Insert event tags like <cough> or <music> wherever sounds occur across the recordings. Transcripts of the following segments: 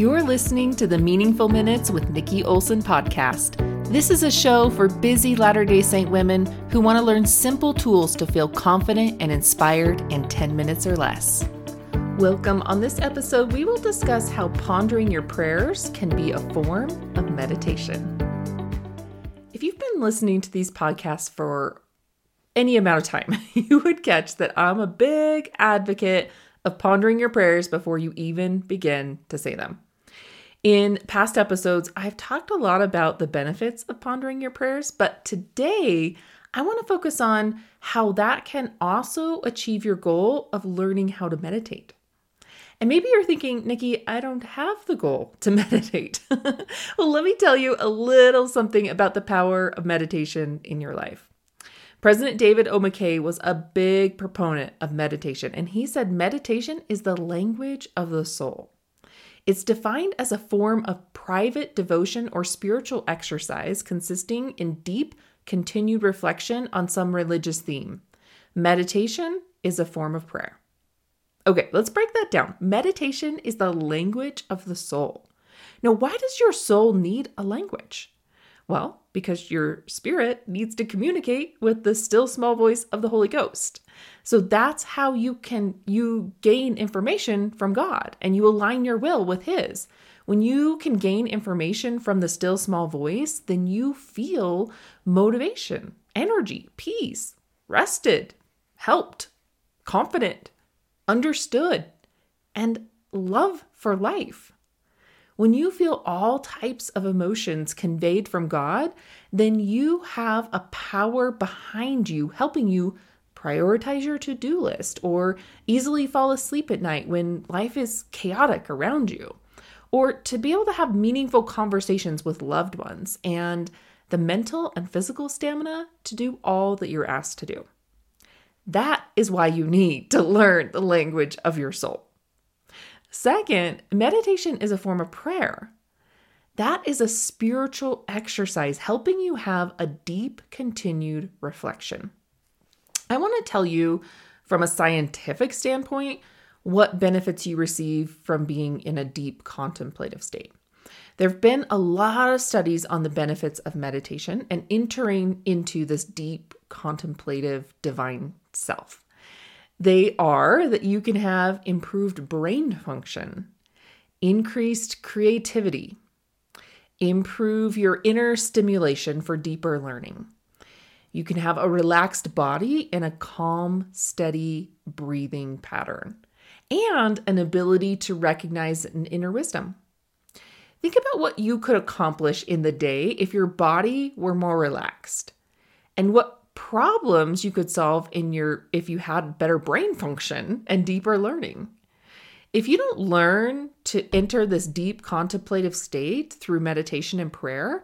You're listening to the Meaningful Minutes with Nikki Olson podcast. This is a show for busy Latter day Saint women who want to learn simple tools to feel confident and inspired in 10 minutes or less. Welcome. On this episode, we will discuss how pondering your prayers can be a form of meditation. If you've been listening to these podcasts for any amount of time, <laughs> you would catch that I'm a big advocate of pondering your prayers before you even begin to say them. In past episodes, I've talked a lot about the benefits of pondering your prayers, but today I want to focus on how that can also achieve your goal of learning how to meditate. And maybe you're thinking, Nikki, I don't have the goal to <laughs> meditate. <laughs> well, let me tell you a little something about the power of meditation in your life. President David O. McKay was a big proponent of meditation, and he said meditation is the language of the soul. It's defined as a form of private devotion or spiritual exercise consisting in deep, continued reflection on some religious theme. Meditation is a form of prayer. Okay, let's break that down. Meditation is the language of the soul. Now, why does your soul need a language? Well, because your spirit needs to communicate with the still small voice of the Holy Ghost. So that's how you can you gain information from God and you align your will with his. When you can gain information from the still small voice, then you feel motivation, energy, peace, rested, helped, confident, understood, and love for life. When you feel all types of emotions conveyed from God, then you have a power behind you helping you prioritize your to do list or easily fall asleep at night when life is chaotic around you, or to be able to have meaningful conversations with loved ones and the mental and physical stamina to do all that you're asked to do. That is why you need to learn the language of your soul. Second, meditation is a form of prayer. That is a spiritual exercise helping you have a deep, continued reflection. I want to tell you from a scientific standpoint what benefits you receive from being in a deep contemplative state. There have been a lot of studies on the benefits of meditation and entering into this deep contemplative divine self. They are that you can have improved brain function, increased creativity, improve your inner stimulation for deeper learning. You can have a relaxed body and a calm, steady breathing pattern, and an ability to recognize an inner wisdom. Think about what you could accomplish in the day if your body were more relaxed, and what problems you could solve in your if you had better brain function and deeper learning. If you don't learn to enter this deep contemplative state through meditation and prayer,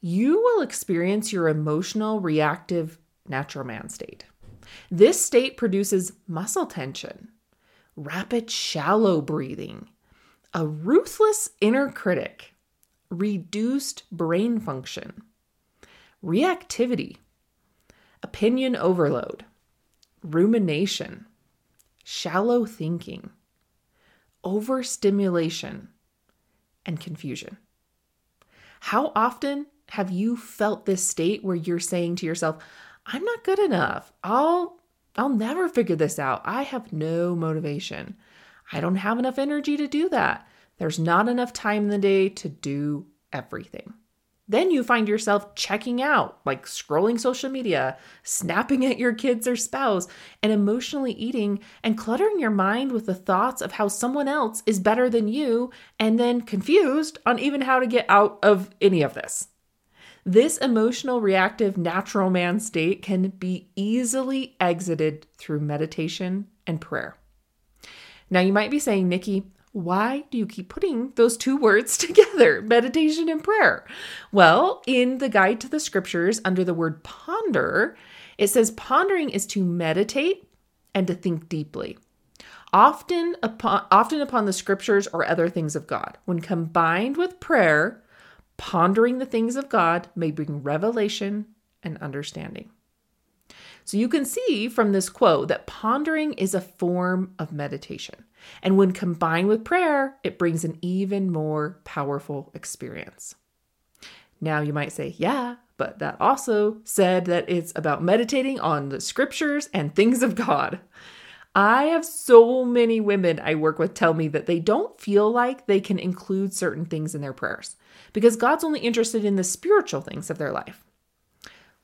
you will experience your emotional reactive natural man state. This state produces muscle tension, rapid shallow breathing, a ruthless inner critic, reduced brain function, reactivity, opinion overload, rumination, shallow thinking, overstimulation, and confusion. How often have you felt this state where you're saying to yourself, I'm not good enough. I'll I'll never figure this out. I have no motivation. I don't have enough energy to do that. There's not enough time in the day to do everything. Then you find yourself checking out, like scrolling social media, snapping <laughs> at your kids or spouse, and emotionally eating and cluttering your mind with the thoughts of how someone else is better than you, and then confused on even how to get out of any of this. This emotional, reactive, natural man state can be easily exited through meditation and prayer. Now, you might be saying, Nikki, why do you keep putting those two words <laughs> together, meditation and prayer? Well, in the guide to the scriptures, under the word ponder, it says pondering is to meditate and to think deeply. Often upon, often upon the scriptures or other things of God. When combined with prayer, pondering the things of God may bring revelation and understanding. So you can see from this quote that pondering is a form of meditation. And when combined with prayer, it brings an even more powerful experience. Now you might say, yeah, but that also said that it's about meditating on the scriptures and things of God. I have so many women I work with tell me that they don't feel like they can include certain things in their prayers because God's only interested in the spiritual things of their life.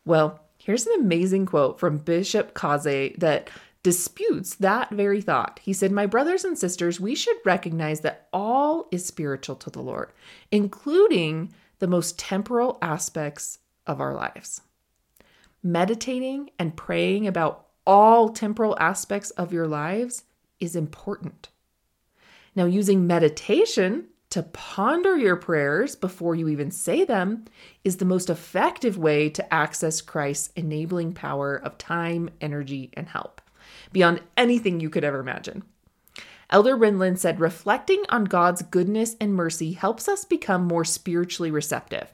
Well, here's an amazing quote from Bishop Caussé that disputes that very thought. He said, My brothers and sisters, we should recognize that all is spiritual to the Lord, including the most temporal aspects of our lives. Meditating and praying about all temporal aspects of your lives is important. Now, using meditation to ponder your prayers before you even say them is the most effective way to access Christ's enabling power of time, energy, and help beyond anything you could ever imagine. Elder Renlund said, reflecting on God's goodness and mercy helps us become more spiritually receptive.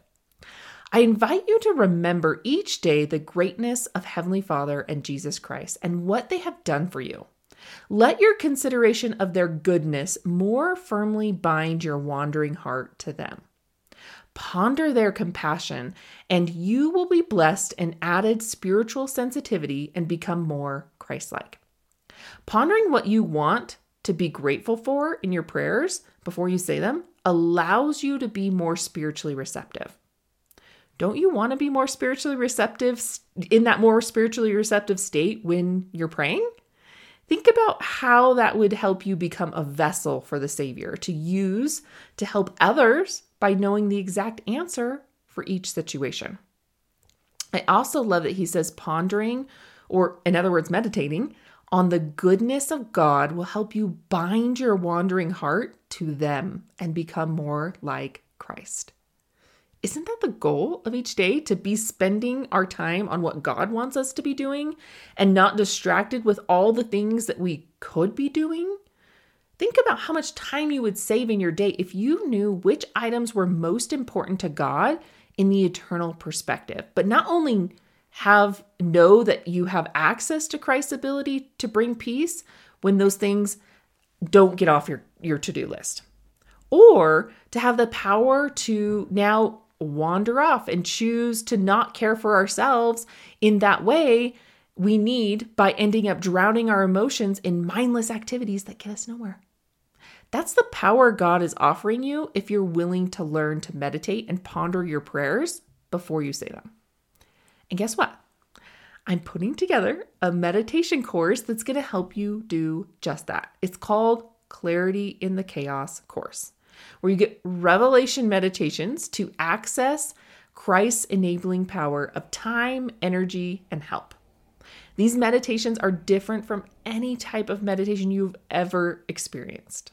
I invite you to remember each day the greatness of Heavenly Father and Jesus Christ and what they have done for you. Let your consideration of their goodness more firmly bind your wandering heart to them. Ponder their compassion, and you will be blessed in added spiritual sensitivity and become more Christ like. Pondering what you want to be grateful for in your prayers before you say them allows you to be more spiritually receptive. Don't you want to be more spiritually receptive in that more spiritually receptive state when you're praying? Think about how that would help you become a vessel for the Savior to use to help others by knowing the exact answer for each situation. I also love that he says pondering, or in other words, meditating on the goodness of God will help you bind your wandering heart to them and become more like Christ. Isn't that the goal of each day to be spending our time on what God wants us to be doing and not distracted with all the things that we could be doing? Think about how much time you would save in your day if you knew which items were most important to God in the eternal perspective, but not only have know that you have access to Christ's ability to bring peace when those things don't get off your, your to-do list. Or to have the power to now wander off and choose to not care for ourselves in that way we need by ending up drowning our emotions in mindless activities that get us nowhere. That's the power God is offering you if you're willing to learn to meditate and ponder your prayers before you say them. And guess what? I'm putting together a meditation course that's going to help you do just that. It's called Clarity in the Chaos course, where you get revelation meditations to access Christ's enabling power of time, energy, and help. These meditations are different from any type of meditation you've ever experienced.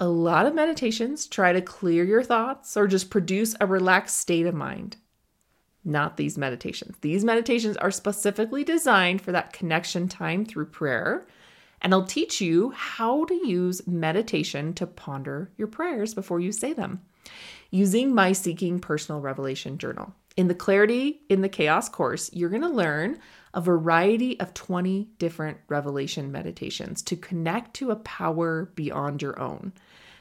A lot of meditations try to clear your thoughts or just produce a relaxed state of mind not these meditations. These meditations are specifically designed for that connection time through prayer. And I'll teach you how to use meditation to ponder your prayers before you say them using my Seeking Personal Revelation journal. In the Clarity in the Chaos course, you're going to learn a variety of 20 different revelation meditations to connect to a power beyond your own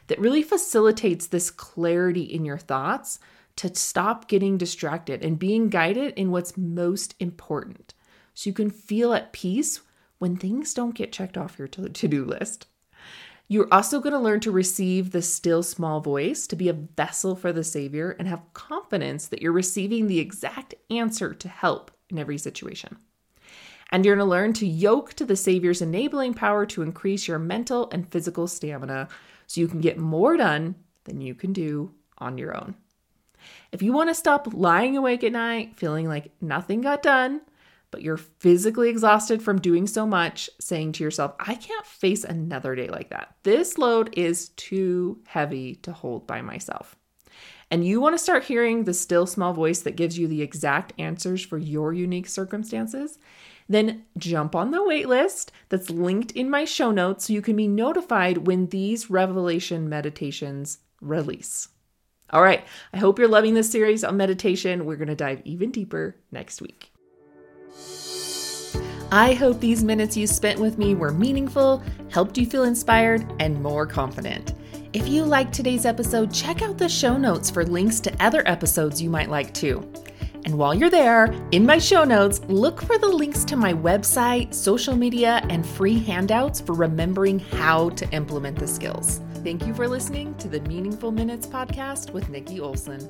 that really facilitates this clarity in your thoughts to stop getting distracted and being guided in what's most important so you can feel at peace when things don't get checked off your to do list. You're also going to learn to receive the still small voice, to be a vessel for the Savior, and have confidence that you're receiving the exact answer to help in every situation. And you're going to learn to yoke to the Savior's enabling power to increase your mental and physical stamina so you can get more done than you can do on your own. If you want to stop lying awake at night, feeling like nothing got done, but you're physically exhausted from doing so much, saying to yourself, I can't face another day like that. This load is too heavy to hold by myself. And you want to start hearing the still small voice that gives you the exact answers for your unique circumstances, then jump on the waitlist that's linked in my show notes so you can be notified when these revelation meditations release. All right, I hope you're loving this series on meditation. We're going to dive even deeper next week. I hope these minutes you spent with me were meaningful, helped you feel inspired, and more confident. If you liked today's episode, check out the show notes for links to other episodes you might like too. And while you're there, in my show notes, look for the links to my website, social media, and free handouts for remembering how to implement the skills. Thank you for listening to the Meaningful Minutes podcast with Nikki Olson.